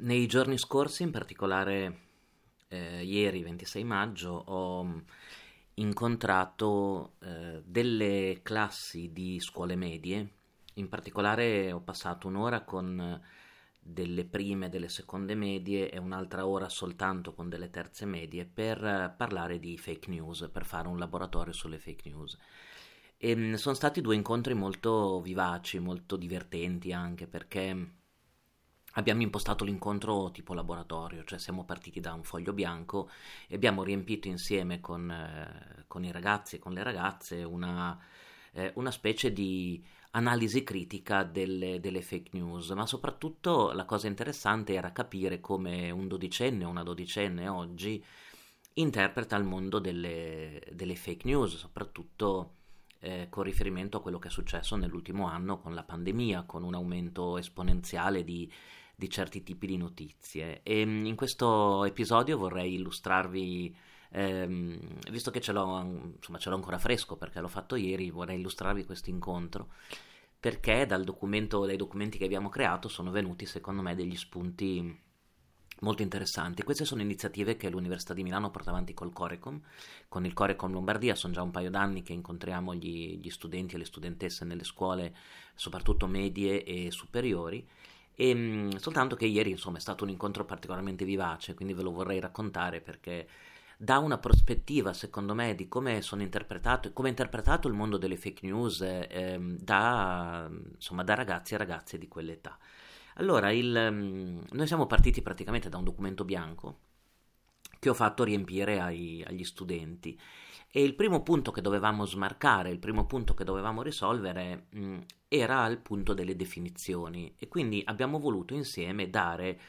Nei giorni scorsi, in particolare eh, ieri 26 maggio, ho mm, incontrato eh, delle classi di scuole medie, in particolare ho passato un'ora con delle prime e delle seconde medie e un'altra ora soltanto con delle terze medie per parlare di fake news, per fare un laboratorio sulle fake news. E mm, sono stati due incontri molto vivaci, molto divertenti anche perché Abbiamo impostato l'incontro tipo laboratorio, cioè siamo partiti da un foglio bianco e abbiamo riempito insieme con, eh, con i ragazzi e con le ragazze una, eh, una specie di analisi critica delle, delle, fake news, ma soprattutto la cosa interessante era capire come un dodicenne o una dodicenne oggi interpreta il mondo delle, delle fake news, soprattutto eh, con riferimento a quello che è successo nell'ultimo anno con la pandemia, con un aumento esponenziale di di certi tipi di notizie. E mm, in questo episodio vorrei illustrarvi, ehm, visto che ce l'ho, insomma, ce l'ho ancora fresco perché l'ho fatto ieri, vorrei illustrarvi questo incontro perché dai documenti che abbiamo creato sono venuti secondo me degli spunti molto interessanti. Queste sono iniziative che l'Università di Milano porta avanti col Corecom, con il Corecom Lombardia, sono già un paio d'anni che incontriamo gli, gli studenti e le studentesse nelle scuole, soprattutto medie e superiori, e, ehm, soltanto che ieri insomma è stato un incontro particolarmente vivace, quindi ve lo vorrei raccontare perché dà una prospettiva, secondo me, di come sono interpretato, come è interpretato il mondo delle fake news eh, da, insomma, da ragazzi e ragazze di quell'età. Allora, il, mm, noi siamo partiti praticamente da un documento bianco che ho fatto riempire ai, agli studenti e il primo punto che dovevamo smarcare, il primo punto che dovevamo risolvere mh, mm, era il punto delle definizioni. E quindi abbiamo voluto insieme dare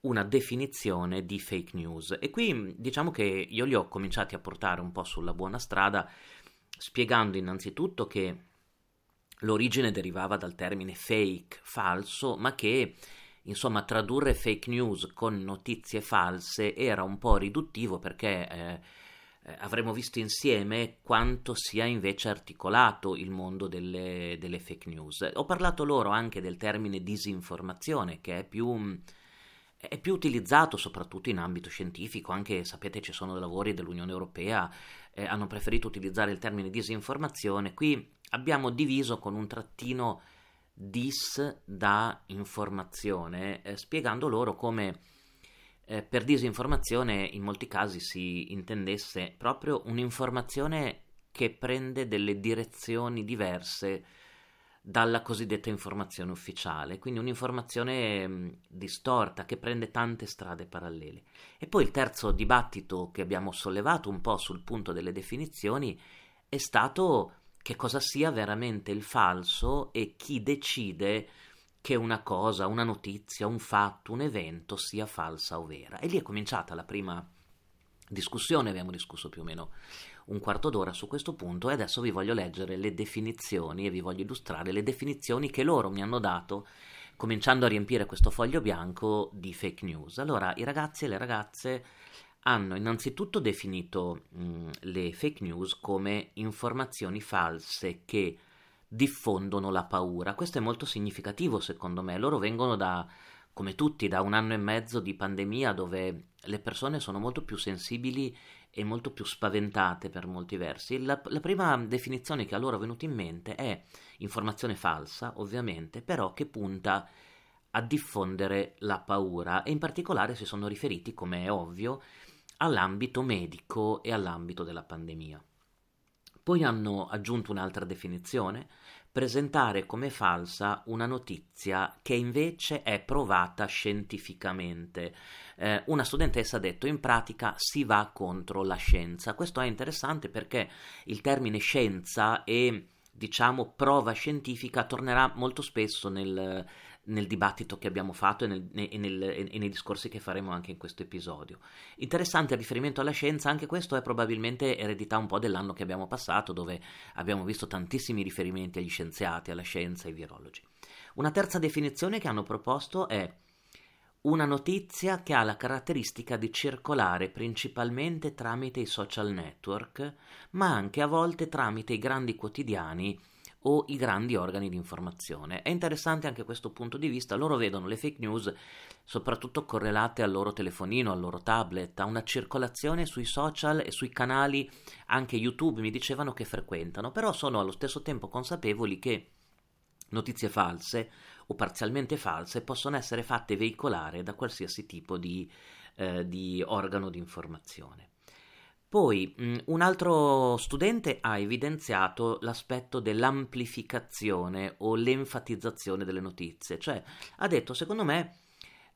una definizione di fake news. E qui mm, diciamo che io li ho cominciati a portare un po' sulla buona strada spiegando innanzitutto che l'origine derivava dal termine fake, falso, ma che insomma tradurre fake news con notizie false era un po' riduttivo perché eh, eh, avremo visto insieme quanto sia invece articolato il mondo delle, delle, fake news. Ho parlato loro anche del termine disinformazione, che è più, è più utilizzato soprattutto in ambito scientifico, anche sapete ci sono lavori dell'Unione Europea, eh, hanno preferito utilizzare il termine disinformazione. Qui abbiamo diviso con un trattino dis da informazione, eh, spiegando loro come eh, per disinformazione in molti casi si intendesse proprio un'informazione che prende delle direzioni diverse dalla cosiddetta informazione ufficiale, quindi un'informazione mm, distorta che prende tante strade parallele. E poi il terzo dibattito che abbiamo sollevato un po' sul punto delle definizioni è stato che cosa sia veramente il falso e chi decide che una cosa, una notizia, un fatto, un evento sia falsa o vera. E lì è cominciata la prima discussione, abbiamo discusso più o meno un quarto d'ora su questo punto e adesso vi voglio leggere le definizioni e vi voglio illustrare le definizioni che loro mi hanno dato cominciando a riempire questo foglio bianco di fake news. Allora, i ragazzi e le ragazze hanno innanzitutto definito mh, le fake news come informazioni false che diffondono la paura. Questo è molto significativo secondo me. Loro vengono da, come tutti, da un anno e mezzo di pandemia dove le persone sono molto più sensibili e molto più spaventate per molti versi. La, la prima definizione che a loro è venuta in mente è informazione falsa, ovviamente, però che punta a diffondere la paura e in particolare si sono riferiti, come è ovvio, all'ambito medico e all'ambito della pandemia. Poi hanno aggiunto un'altra definizione, presentare come falsa una notizia che invece è provata scientificamente. Eh, una studentessa ha detto in pratica si va contro la scienza. Questo è interessante perché il termine scienza e diciamo prova scientifica tornerà molto spesso nel, nel dibattito che abbiamo fatto e, nel, e, nel, e, nei discorsi che faremo anche in questo episodio. Interessante a riferimento alla scienza, anche questo è probabilmente eredità un po' dell'anno che abbiamo passato, dove abbiamo visto tantissimi riferimenti agli scienziati, alla scienza, ai virologi. Una terza definizione che hanno proposto è una notizia che ha la caratteristica di circolare principalmente tramite i social network, ma anche a volte tramite i grandi quotidiani o i grandi organi di informazione. È interessante anche questo punto di vista, loro vedono le fake news soprattutto correlate al loro telefonino, al loro tablet, a una circolazione sui social e sui canali, anche YouTube mi dicevano che frequentano, però sono allo stesso tempo consapevoli che notizie false o parzialmente false possono essere fatte veicolare da qualsiasi tipo di, eh, di organo di informazione. Poi mm, un altro studente ha evidenziato l'aspetto dell'amplificazione o l'enfatizzazione delle notizie, cioè ha detto secondo me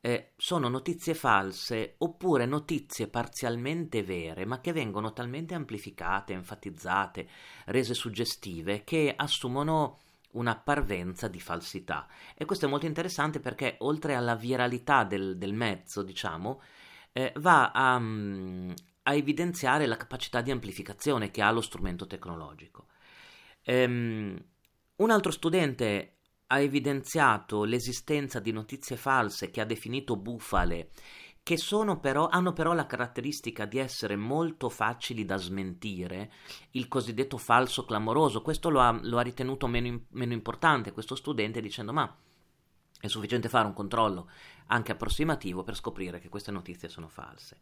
eh, sono notizie false oppure notizie parzialmente vere ma che vengono talmente amplificate, enfatizzate, rese suggestive che assumono una parvenza di falsità. E questo è molto interessante perché oltre alla viralità del, del mezzo, diciamo, eh, va a, um, a evidenziare la capacità di amplificazione che ha lo strumento tecnologico. Um, un altro studente ha evidenziato l'esistenza di notizie false che ha definito bufale, che però, hanno però la caratteristica di essere molto facili da smentire, il cosiddetto falso clamoroso. Questo lo ha, lo ha ritenuto meno, meno importante questo studente dicendo ma è sufficiente fare un controllo anche approssimativo per scoprire che queste notizie sono false.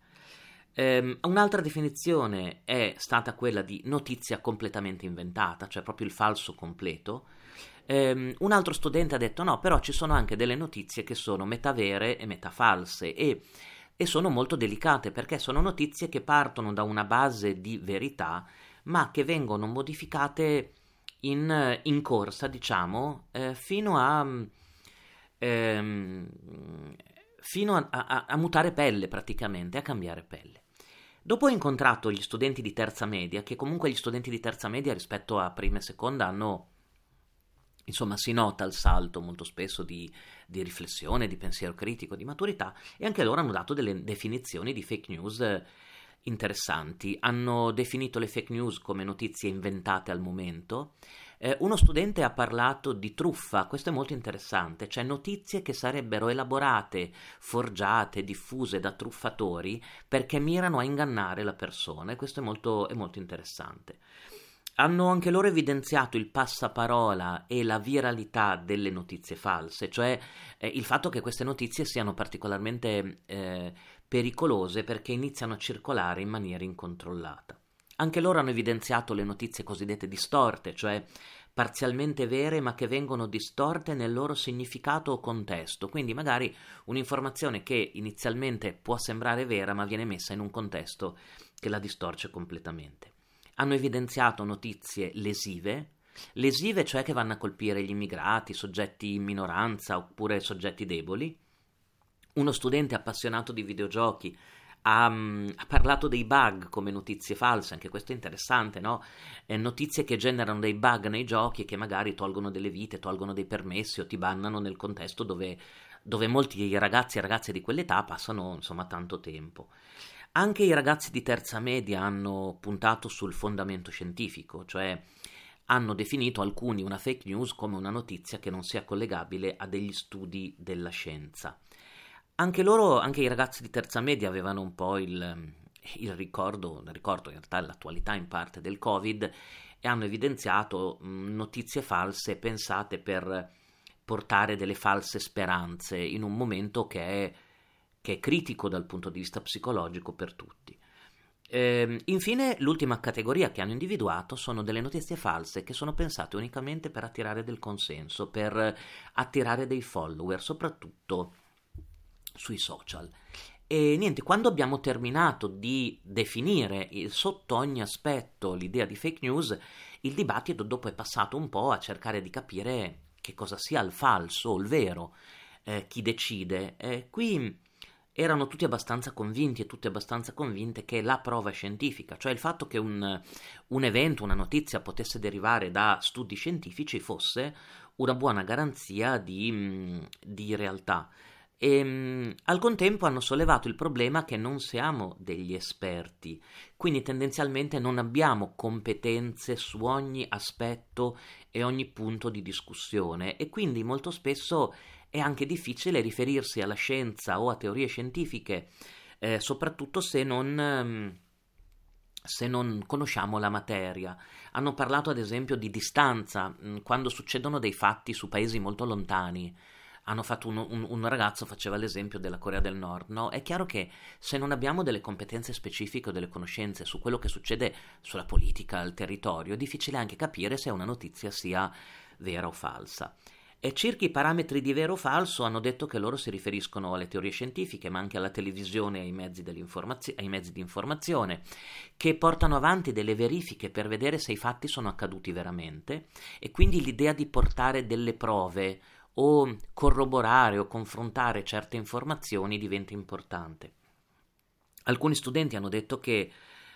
Um, un'altra definizione è stata quella di notizia completamente inventata, cioè proprio il falso completo. Um, un altro studente ha detto no, però ci sono anche delle notizie che sono metà vere e metà false e, e sono molto delicate perché sono notizie che partono da una base di verità ma che vengono modificate in, in corsa, diciamo, eh, fino a... Ehm, fino a, a, a, mutare pelle praticamente, a cambiare pelle. Dopo ho incontrato gli studenti di terza media, che comunque gli studenti di terza media rispetto a prima e seconda hanno, insomma, si nota il salto molto spesso di, di riflessione, di pensiero critico, di maturità, e anche loro hanno dato delle definizioni di fake news eh, interessanti. Hanno definito le fake news come notizie inventate al momento eh, uno studente ha parlato di truffa, questo è molto interessante, cioè notizie che sarebbero elaborate, forgiate, diffuse da truffatori perché mirano a ingannare la persona e questo è molto, è molto interessante. Hanno anche loro evidenziato il passaparola e la viralità delle notizie false, cioè eh, il fatto che queste notizie siano particolarmente eh, pericolose perché iniziano a circolare in maniera incontrollata. Anche loro hanno evidenziato le notizie cosiddette distorte, cioè parzialmente vere ma che vengono distorte nel loro significato o contesto, quindi magari un'informazione che inizialmente può sembrare vera ma viene messa in un contesto che la distorce completamente. Hanno evidenziato notizie lesive, lesive cioè che vanno a colpire gli immigrati, soggetti in minoranza oppure soggetti deboli. Uno studente appassionato di videogiochi ha, mm, ha, parlato dei bug come notizie false, anche questo è interessante, no? Eh, notizie che generano dei bug nei giochi e che magari tolgono delle vite, tolgono dei permessi o ti bannano nel contesto dove, dove molti ragazzi e ragazze di quell'età passano insomma tanto tempo. Anche i ragazzi di terza media hanno puntato sul fondamento scientifico, cioè hanno definito alcuni una fake news come una notizia che non sia collegabile a degli studi della scienza. Anche loro, anche i ragazzi di terza media avevano un po' il, il ricordo, il ricordo in realtà l'attualità in parte del Covid e hanno evidenziato notizie false pensate per portare delle false speranze in un momento che è, che è critico dal punto di vista psicologico per tutti. E, infine, l'ultima categoria che hanno individuato sono delle notizie false che sono pensate unicamente per attirare del consenso, per attirare dei follower, soprattutto sui social. E niente, quando abbiamo terminato di definire sotto ogni aspetto l'idea di fake news, il dibattito dopo è passato un po' a cercare di capire che cosa sia il falso o il vero, eh, chi decide. Eh, qui erano tutti abbastanza convinti e tutte abbastanza convinte che la prova scientifica, cioè il fatto che un, un evento, una notizia potesse derivare da studi scientifici fosse una buona garanzia di, di realtà e ehm, al contempo hanno sollevato il problema che non siamo degli esperti, quindi tendenzialmente non abbiamo competenze su ogni aspetto e ogni punto di discussione e quindi molto spesso è anche difficile riferirsi alla scienza o a teorie scientifiche, eh, soprattutto se non... Ehm, se non conosciamo la materia. Hanno parlato ad esempio di distanza, mm, quando succedono dei fatti su paesi molto lontani. Hanno fatto un, un, un, ragazzo faceva l'esempio della Corea del Nord, no? È chiaro che se non abbiamo delle competenze specifiche o delle conoscenze su quello che succede sulla politica, al territorio, è difficile anche capire se una notizia sia vera o falsa. E circa i parametri di vero o falso hanno detto che loro si riferiscono alle teorie scientifiche, ma anche alla televisione e ai mezzi, ai mezzi di informazione, che portano avanti delle verifiche per vedere se i fatti sono accaduti veramente e quindi l'idea di portare delle prove o corroborare o confrontare certe informazioni diventa importante. Alcuni studenti hanno detto che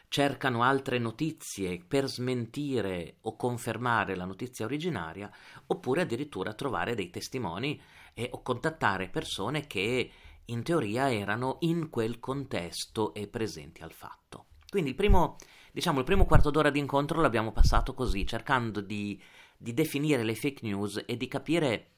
cercano altre notizie per smentire o confermare la notizia originaria, oppure addirittura trovare dei testimoni e, o contattare persone che in teoria erano in quel contesto e presenti al fatto. Quindi il primo, diciamo, il primo quarto d'ora di incontro l'abbiamo passato così, cercando di, di definire le fake news e di capire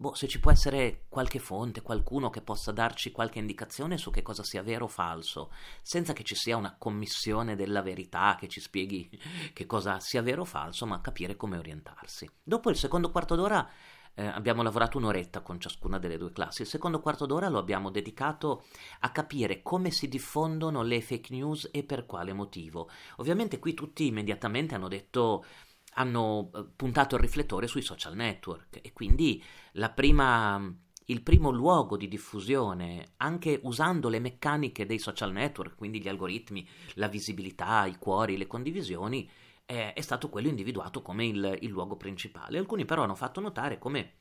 Boh, se ci può essere qualche fonte, qualcuno che possa darci qualche indicazione su che cosa sia vero o falso, senza che ci sia una commissione della verità che ci spieghi che cosa sia vero o falso, ma capire come orientarsi. Dopo il secondo quarto d'ora eh, abbiamo lavorato un'oretta con ciascuna delle due classi. Il secondo quarto d'ora lo abbiamo dedicato a capire come si diffondono le fake news e per quale motivo. Ovviamente qui tutti immediatamente hanno detto hanno eh, puntato il riflettore sui social network e quindi prima, il primo luogo di diffusione, anche usando le meccaniche dei social network, quindi gli algoritmi, la visibilità, i cuori, le condivisioni, è, è stato quello individuato come il, il luogo principale. Alcuni però hanno fatto notare come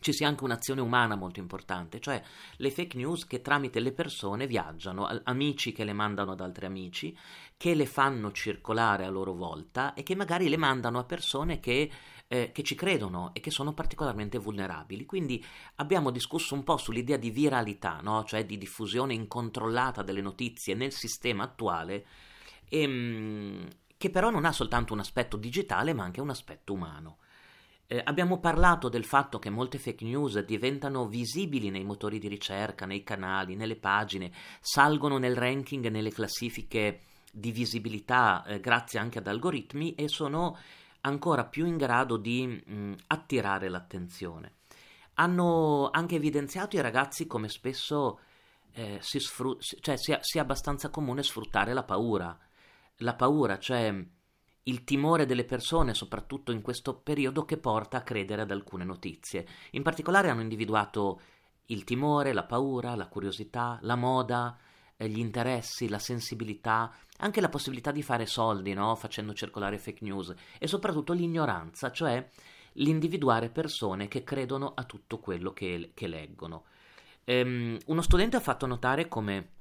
ci sia anche un'azione umana molto importante, cioè le fake news che tramite le persone viaggiano, amici che le mandano ad altri amici, che le fanno circolare a loro volta e che magari le mandano a persone che, eh, che ci credono e che sono particolarmente vulnerabili. Quindi abbiamo discusso un po' sull'idea di viralità, no? cioè di diffusione incontrollata delle notizie nel sistema attuale. E, ehm, che però non ha soltanto un aspetto digitale ma anche un aspetto umano. Eh, abbiamo parlato del fatto che molte fake news diventano visibili nei motori di ricerca, nei canali, nelle pagine, salgono nel ranking, nelle classifiche di visibilità eh, grazie anche ad algoritmi e sono ancora più in grado di mh, attirare l'attenzione. Hanno anche evidenziato i ragazzi come spesso eh, si sfru- cioè sia, sia abbastanza comune sfruttare la paura. La paura, cioè il timore delle persone, soprattutto in questo periodo, che porta a credere ad alcune notizie. In particolare hanno individuato il timore, la paura, la curiosità, la moda, eh, gli interessi, la sensibilità, anche la possibilità di fare soldi, no? facendo circolare fake news, e soprattutto l'ignoranza, cioè l'individuare persone che credono a tutto quello che, che leggono. Ehm, uno studente ha fatto notare come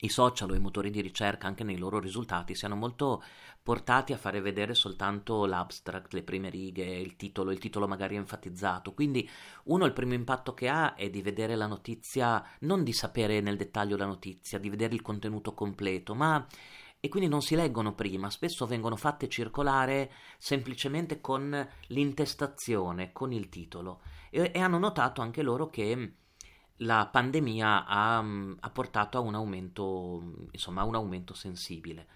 i social o i motori di ricerca anche nei loro risultati siano molto portati a fare vedere soltanto l'abstract, le prime righe, il titolo, il titolo magari enfatizzato. Quindi uno il primo impatto che ha è di vedere la notizia, non di sapere nel dettaglio la notizia, di vedere il contenuto completo, ma e quindi non si leggono prima, spesso vengono fatte circolare semplicemente con l'intestazione, con il titolo. E, e hanno notato anche loro che la pandemia ha, ha portato a un aumento, insomma, a un aumento sensibile.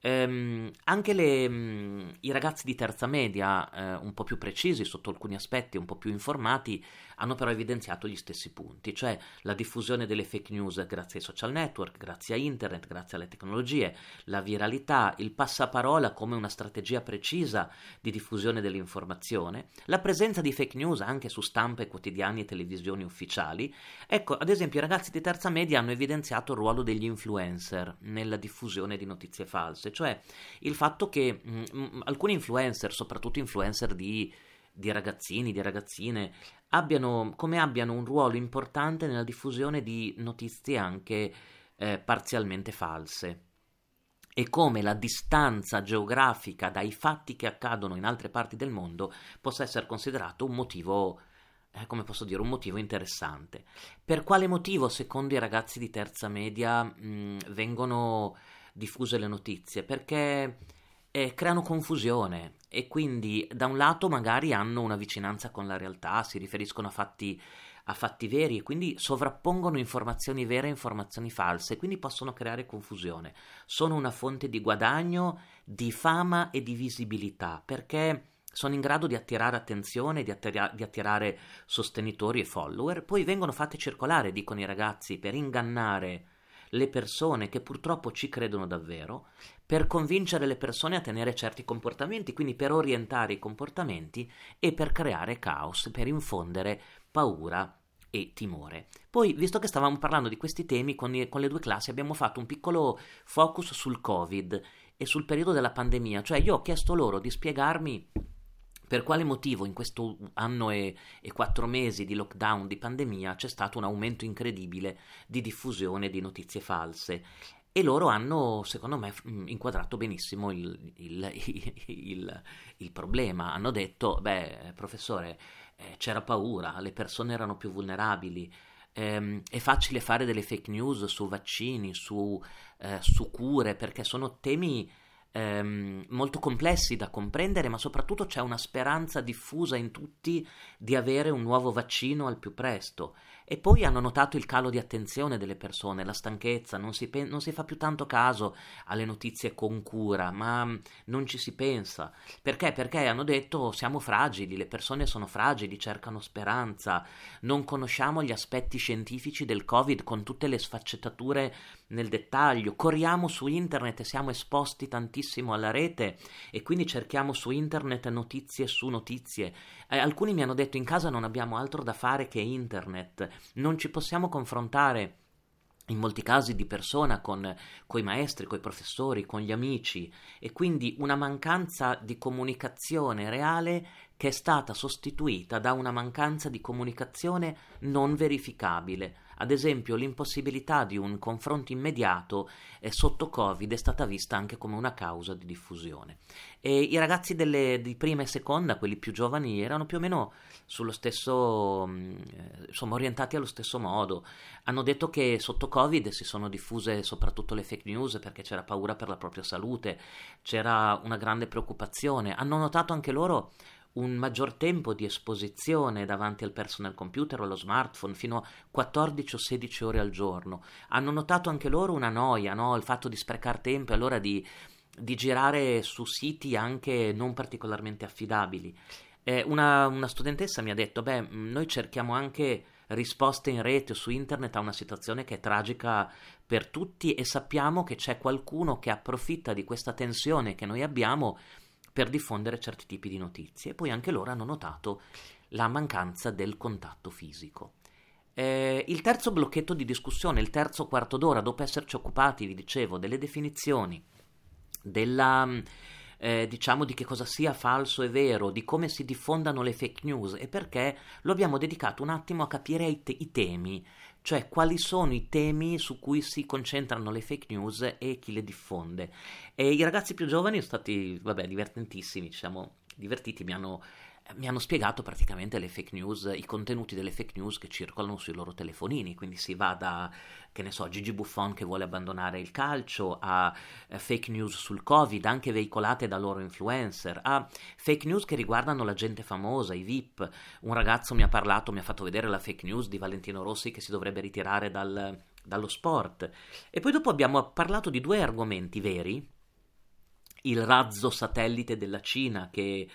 Ehm, anche le, mh, i ragazzi di terza media, eh, un po' più precisi sotto alcuni aspetti, un po' più informati, hanno però evidenziato gli stessi punti, cioè la diffusione delle fake news grazie ai social network, grazie a internet, grazie alle tecnologie, la viralità, il passaparola come una strategia precisa di diffusione dell'informazione, la presenza di fake news anche su stampe, quotidiani e televisioni ufficiali. Ecco, ad esempio, i ragazzi di terza media hanno evidenziato il ruolo degli influencer nella diffusione di notizie false, cioè il fatto che mh, mh, alcuni influencer, soprattutto influencer di di ragazzini, di ragazzine, abbiano, come abbiano un ruolo importante nella diffusione di notizie anche eh, parzialmente false e come la distanza geografica dai fatti che accadono in altre parti del mondo possa essere considerato un motivo, eh, come posso dire, un motivo interessante. Per quale motivo, secondo i ragazzi di terza media, mh, vengono diffuse le notizie? Perché eh, creano confusione e quindi da un lato magari hanno una vicinanza con la realtà, si riferiscono a fatti a fatti veri e quindi sovrappongono informazioni vere a informazioni false e quindi possono creare confusione. Sono una fonte di guadagno, di fama e di visibilità perché sono in grado di attirare attenzione, di, attira- di attirare sostenitori e follower, poi vengono fatte circolare, dicono i ragazzi, per ingannare le persone che purtroppo ci credono davvero, per convincere le persone a tenere certi comportamenti, quindi per orientare i comportamenti e per creare caos, per infondere paura e timore. Poi, visto che stavamo parlando di questi temi con, i, con, le due classi, abbiamo fatto un piccolo focus sul Covid e sul periodo della pandemia, cioè io ho chiesto loro di spiegarmi per quale motivo in questo anno e, e, quattro mesi di lockdown, di pandemia, c'è stato un aumento incredibile di diffusione di notizie false. E loro hanno, secondo me, inquadrato benissimo il, il, il, il problema. Hanno detto, beh, professore, eh, c'era paura, le persone erano più vulnerabili, ehm, è facile fare delle fake news su vaccini, su, eh, su cure, perché sono temi ehm, molto complessi da comprendere, ma soprattutto c'è una speranza diffusa in tutti di avere un nuovo vaccino al più presto. E poi hanno notato il calo di attenzione delle persone, la stanchezza, non si, pe- non si fa più tanto caso alle notizie con cura, ma mm, non ci si pensa. Perché? Perché hanno detto siamo fragili, le persone sono fragili, cercano speranza, non conosciamo gli aspetti scientifici del Covid con tutte le sfaccettature nel dettaglio, corriamo su internet e siamo esposti tantissimo alla rete e quindi cerchiamo su internet notizie su notizie. Eh, alcuni mi hanno detto in casa non abbiamo altro da fare che internet non ci possiamo confrontare in molti casi di persona con i maestri, con i professori, con gli amici e quindi una mancanza di comunicazione reale che è stata sostituita da una mancanza di comunicazione non verificabile. Ad esempio, l'impossibilità di un confronto immediato eh, sotto Covid è stata vista anche come una causa di diffusione. E I ragazzi delle, di prima e seconda, quelli più giovani, erano più o meno sullo stesso, mm, eh, insomma, orientati allo stesso modo. Hanno detto che sotto Covid si sono diffuse soprattutto le fake news perché c'era paura per la propria salute, c'era una grande preoccupazione. Hanno notato anche loro un maggior tempo di esposizione davanti al personal computer o allo smartphone, fino a 14 o 16 ore al giorno. Hanno notato anche loro una noia, no? il fatto di sprecare tempo e allora di, di girare su siti anche non particolarmente affidabili. Eh, una, una studentessa mi ha detto, beh, noi cerchiamo anche risposte in rete o su internet a una situazione che è tragica per tutti e sappiamo che c'è qualcuno che approfitta di questa tensione che noi abbiamo per diffondere certi tipi di notizie. E poi anche loro hanno notato la mancanza del contatto fisico. Eh, il terzo blocchetto di discussione, il terzo quarto d'ora, dopo esserci occupati, vi dicevo, delle definizioni, della, eh, diciamo di che cosa sia falso e vero, di come si diffondano le fake news e perché lo abbiamo dedicato un attimo a capire i, te- i temi cioè quali sono i temi su cui si concentrano le fake news e chi le diffonde. E i ragazzi più giovani sono stati, vabbè, divertentissimi, ci siamo divertiti, mi hanno mi hanno spiegato praticamente le fake news, i contenuti delle fake news che circolano sui loro telefonini, quindi si va da, che ne so, Gigi Buffon che vuole abbandonare il calcio, a eh, fake news sul Covid, anche veicolate da loro influencer, a fake news che riguardano la gente famosa, i VIP. Un ragazzo mi ha parlato, mi ha fatto vedere la fake news di Valentino Rossi che si dovrebbe ritirare dal, dallo sport. E poi dopo abbiamo parlato di due argomenti veri, il razzo satellite della Cina che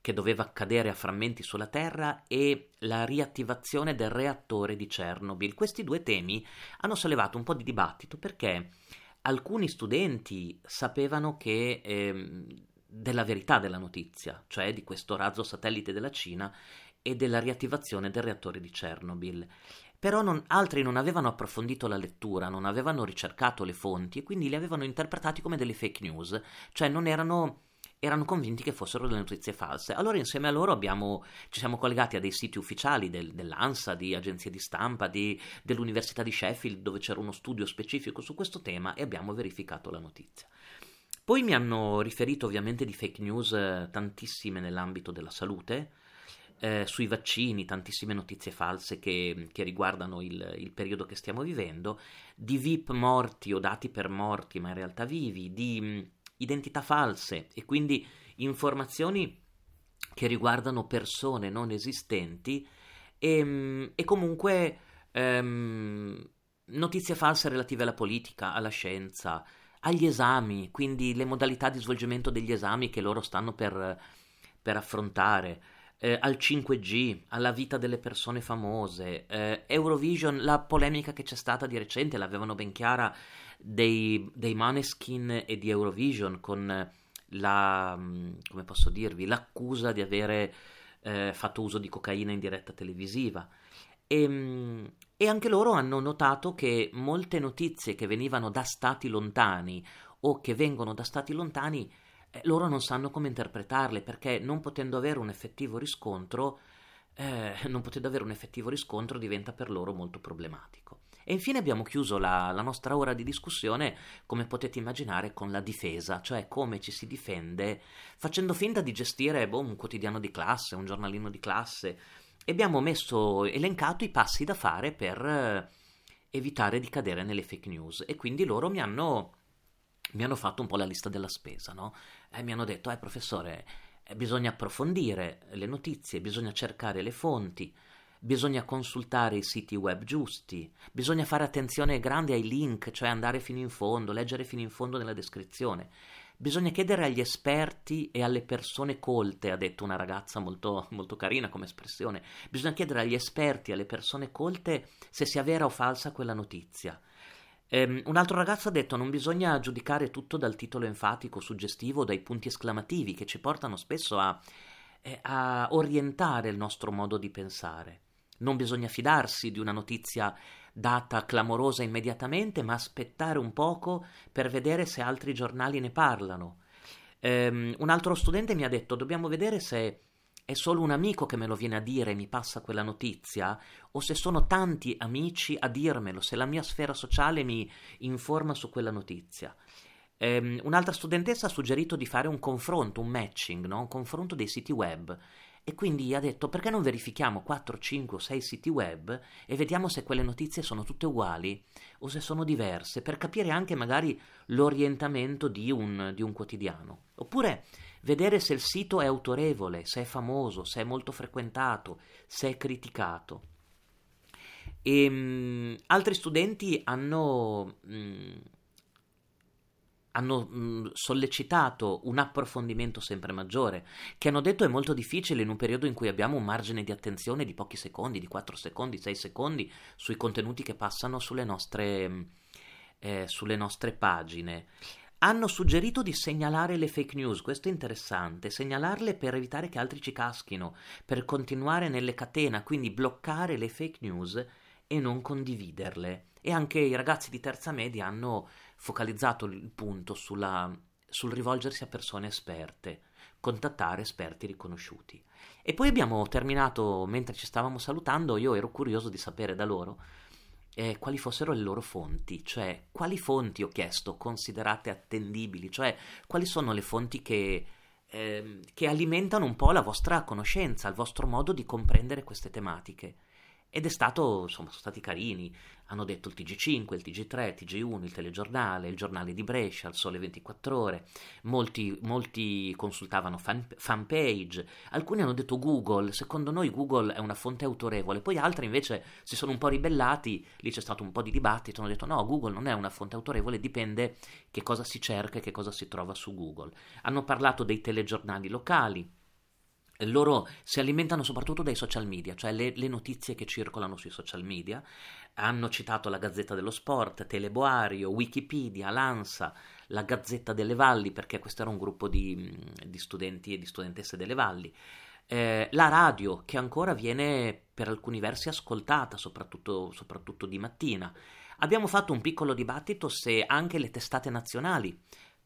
che doveva cadere a frammenti sulla Terra e la riattivazione del reattore di Chernobyl. Questi due temi hanno sollevato un po' di dibattito perché alcuni studenti sapevano che eh, della verità della notizia, cioè di questo razzo satellite della Cina e della riattivazione del reattore di Chernobyl. Però non, altri non avevano approfondito la lettura, non avevano ricercato le fonti e quindi li avevano interpretati come delle fake news, cioè non erano erano convinti che fossero delle notizie false. Allora insieme a loro abbiamo, ci siamo collegati a dei siti ufficiali del, dell'ANSA, di agenzie di stampa, di, dell'Università di Sheffield, dove c'era uno studio specifico su questo tema e abbiamo verificato la notizia. Poi mi hanno riferito ovviamente di fake news eh, tantissime nell'ambito della salute, eh, sui vaccini, tantissime notizie false che, che riguardano il, il, periodo che stiamo vivendo, di VIP morti o dati per morti ma in realtà vivi, di identità false e quindi informazioni che riguardano persone non esistenti e, ehm, e comunque ehm, notizie false relative alla politica, alla scienza, agli esami, quindi le modalità di svolgimento degli esami che loro stanno per, per affrontare. Eh, al 5G, alla vita delle persone famose, eh, Eurovision, la polemica che c'è stata di recente, l'avevano ben chiara, dei, dei Maneskin e di Eurovision con la, mm, come posso dirvi, l'accusa di avere eh, fatto uso di cocaina in diretta televisiva. E, ehm, e anche loro hanno notato che molte notizie che venivano da stati lontani o che vengono da stati lontani, eh, loro non sanno come interpretarle perché non potendo avere un effettivo riscontro, eh, non potendo avere un effettivo riscontro diventa per loro molto problematico. E infine abbiamo chiuso la, la, nostra ora di discussione, come potete immaginare, con la difesa, cioè come ci si difende facendo finta di gestire boh, un quotidiano di classe, un giornalino di classe. E abbiamo messo, elencato i passi da fare per eh, evitare di cadere nelle fake news. E quindi loro mi hanno, mi hanno fatto un po' la lista della spesa, no? E mi hanno detto, eh professore, eh, bisogna approfondire le notizie, bisogna cercare le fonti, bisogna consultare i siti web giusti, bisogna fare attenzione grande ai link, cioè andare fino in fondo, leggere fino in fondo nella descrizione. Bisogna chiedere agli esperti e alle persone colte, ha detto una ragazza molto, molto carina come espressione, bisogna chiedere agli esperti e alle persone colte se sia vera o falsa quella notizia. Um, un altro ragazzo ha detto non bisogna giudicare tutto dal titolo enfatico, suggestivo, dai punti esclamativi che ci portano spesso a, eh, a orientare il nostro modo di pensare. Non bisogna fidarsi di una notizia data clamorosa immediatamente, ma aspettare un poco per vedere se altri giornali ne parlano. Um, un altro studente mi ha detto: dobbiamo vedere se è solo un amico che me lo viene a dire e mi passa quella notizia, o se sono tanti amici a dirmelo, se la mia sfera sociale mi informa su quella notizia. Um, un'altra studentessa ha suggerito di fare un confronto, un matching, no? un confronto dei siti web e quindi ha detto perché non verifichiamo 4, 5 o 6 siti web e vediamo se quelle notizie sono tutte uguali o se sono diverse, per capire anche magari l'orientamento di un, di un quotidiano. Oppure vedere se il sito è autorevole, se è famoso, se è molto frequentato, se è criticato. E, um, altri studenti hanno... Um, hanno mh, sollecitato un approfondimento sempre maggiore, che hanno detto è molto difficile in un periodo in cui abbiamo un margine di attenzione di pochi secondi, di 4 secondi, 6 secondi sui contenuti che passano sulle nostre, eh, sulle nostre pagine. Hanno suggerito di segnalare le fake news, questo è interessante, segnalarle per evitare che altri ci caschino, per continuare nelle catene, quindi bloccare le fake news e non condividerle. E anche i ragazzi di terza media hanno focalizzato il punto sulla, sul rivolgersi a persone esperte, contattare esperti riconosciuti. E poi abbiamo terminato, mentre ci stavamo salutando, io ero curioso di sapere da loro eh, quali fossero le loro fonti, cioè quali fonti ho chiesto considerate attendibili, cioè quali sono le fonti che, eh, che alimentano un po' la vostra conoscenza, il vostro modo di comprendere queste tematiche. Ed è stato, insomma, sono stati carini. Hanno detto il TG5, il TG3, il TG1, il telegiornale, il giornale di Brescia, il Sole 24 Ore. Molti, molti consultavano fan, fanpage. Alcuni hanno detto Google. Secondo noi Google è una fonte autorevole. Poi altri invece si sono un po' ribellati. Lì c'è stato un po' di dibattito. Hanno detto no, Google non è una fonte autorevole. Dipende che cosa si cerca e che cosa si trova su Google. Hanno parlato dei telegiornali locali loro si alimentano soprattutto dai social media, cioè le, le, notizie che circolano sui social media. Hanno citato la Gazzetta dello Sport, Teleboario, Wikipedia, l'ANSA, la Gazzetta delle Valli, perché questo era un gruppo di, di studenti e di studentesse delle Valli. Eh, la radio, che ancora viene per alcuni versi ascoltata, soprattutto, soprattutto di mattina. Abbiamo fatto un piccolo dibattito se anche le testate nazionali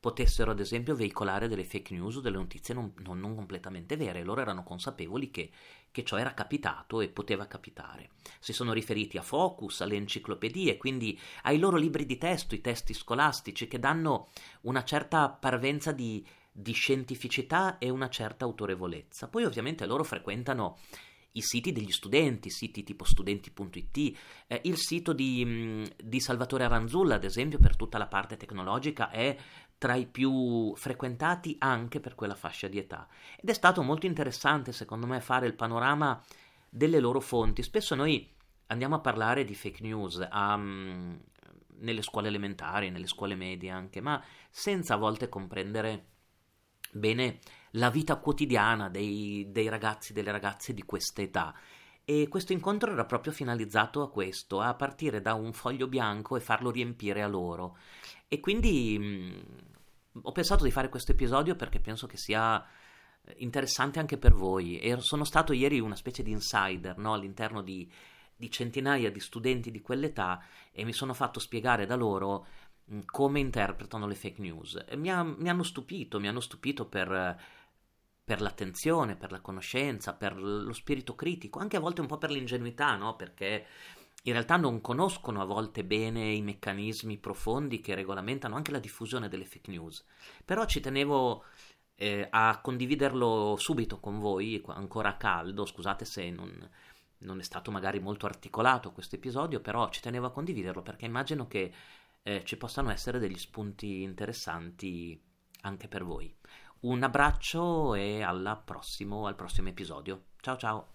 potessero ad esempio veicolare delle fake news o delle notizie non, non, non completamente vere. Loro erano consapevoli che, che, ciò era capitato e poteva capitare. Si sono riferiti a Focus, alle enciclopedie, quindi ai loro libri di testo, i testi scolastici, che danno una certa parvenza di, di scientificità e una certa autorevolezza. Poi ovviamente loro frequentano i siti degli studenti, siti tipo studenti.it, eh, il sito di, di, Salvatore Aranzulla, ad esempio, per tutta la parte tecnologica, è tra i più frequentati anche per quella fascia di età. Ed è stato molto interessante, secondo me, fare il panorama delle loro fonti. Spesso noi andiamo a parlare di fake news um, nelle scuole elementari, nelle scuole medie anche, ma senza a volte comprendere bene la vita quotidiana dei, dei ragazzi e delle ragazze di questa età. E questo incontro era proprio finalizzato a questo, a partire da un foglio bianco e farlo riempire a loro. E quindi mh, ho pensato di fare questo episodio perché penso che sia interessante anche per voi. E sono stato ieri una specie di insider no? all'interno di, di centinaia di studenti di quell'età e mi sono fatto spiegare da loro come interpretano le fake news. Mi, ha, mi, hanno stupito, mi hanno stupito per, per, l'attenzione, per la conoscenza, per lo spirito critico, anche a volte un po' per l'ingenuità, no? Perché in realtà non conoscono a volte bene i meccanismi profondi che regolamentano anche la diffusione delle fake news. Però ci tenevo eh, a condividerlo subito con voi, ancora caldo, scusate se non, non è stato magari molto articolato questo episodio, però ci tenevo a condividerlo perché immagino che eh, ci possano essere degli spunti interessanti anche per voi. Un abbraccio e prossimo, al prossimo episodio. Ciao ciao!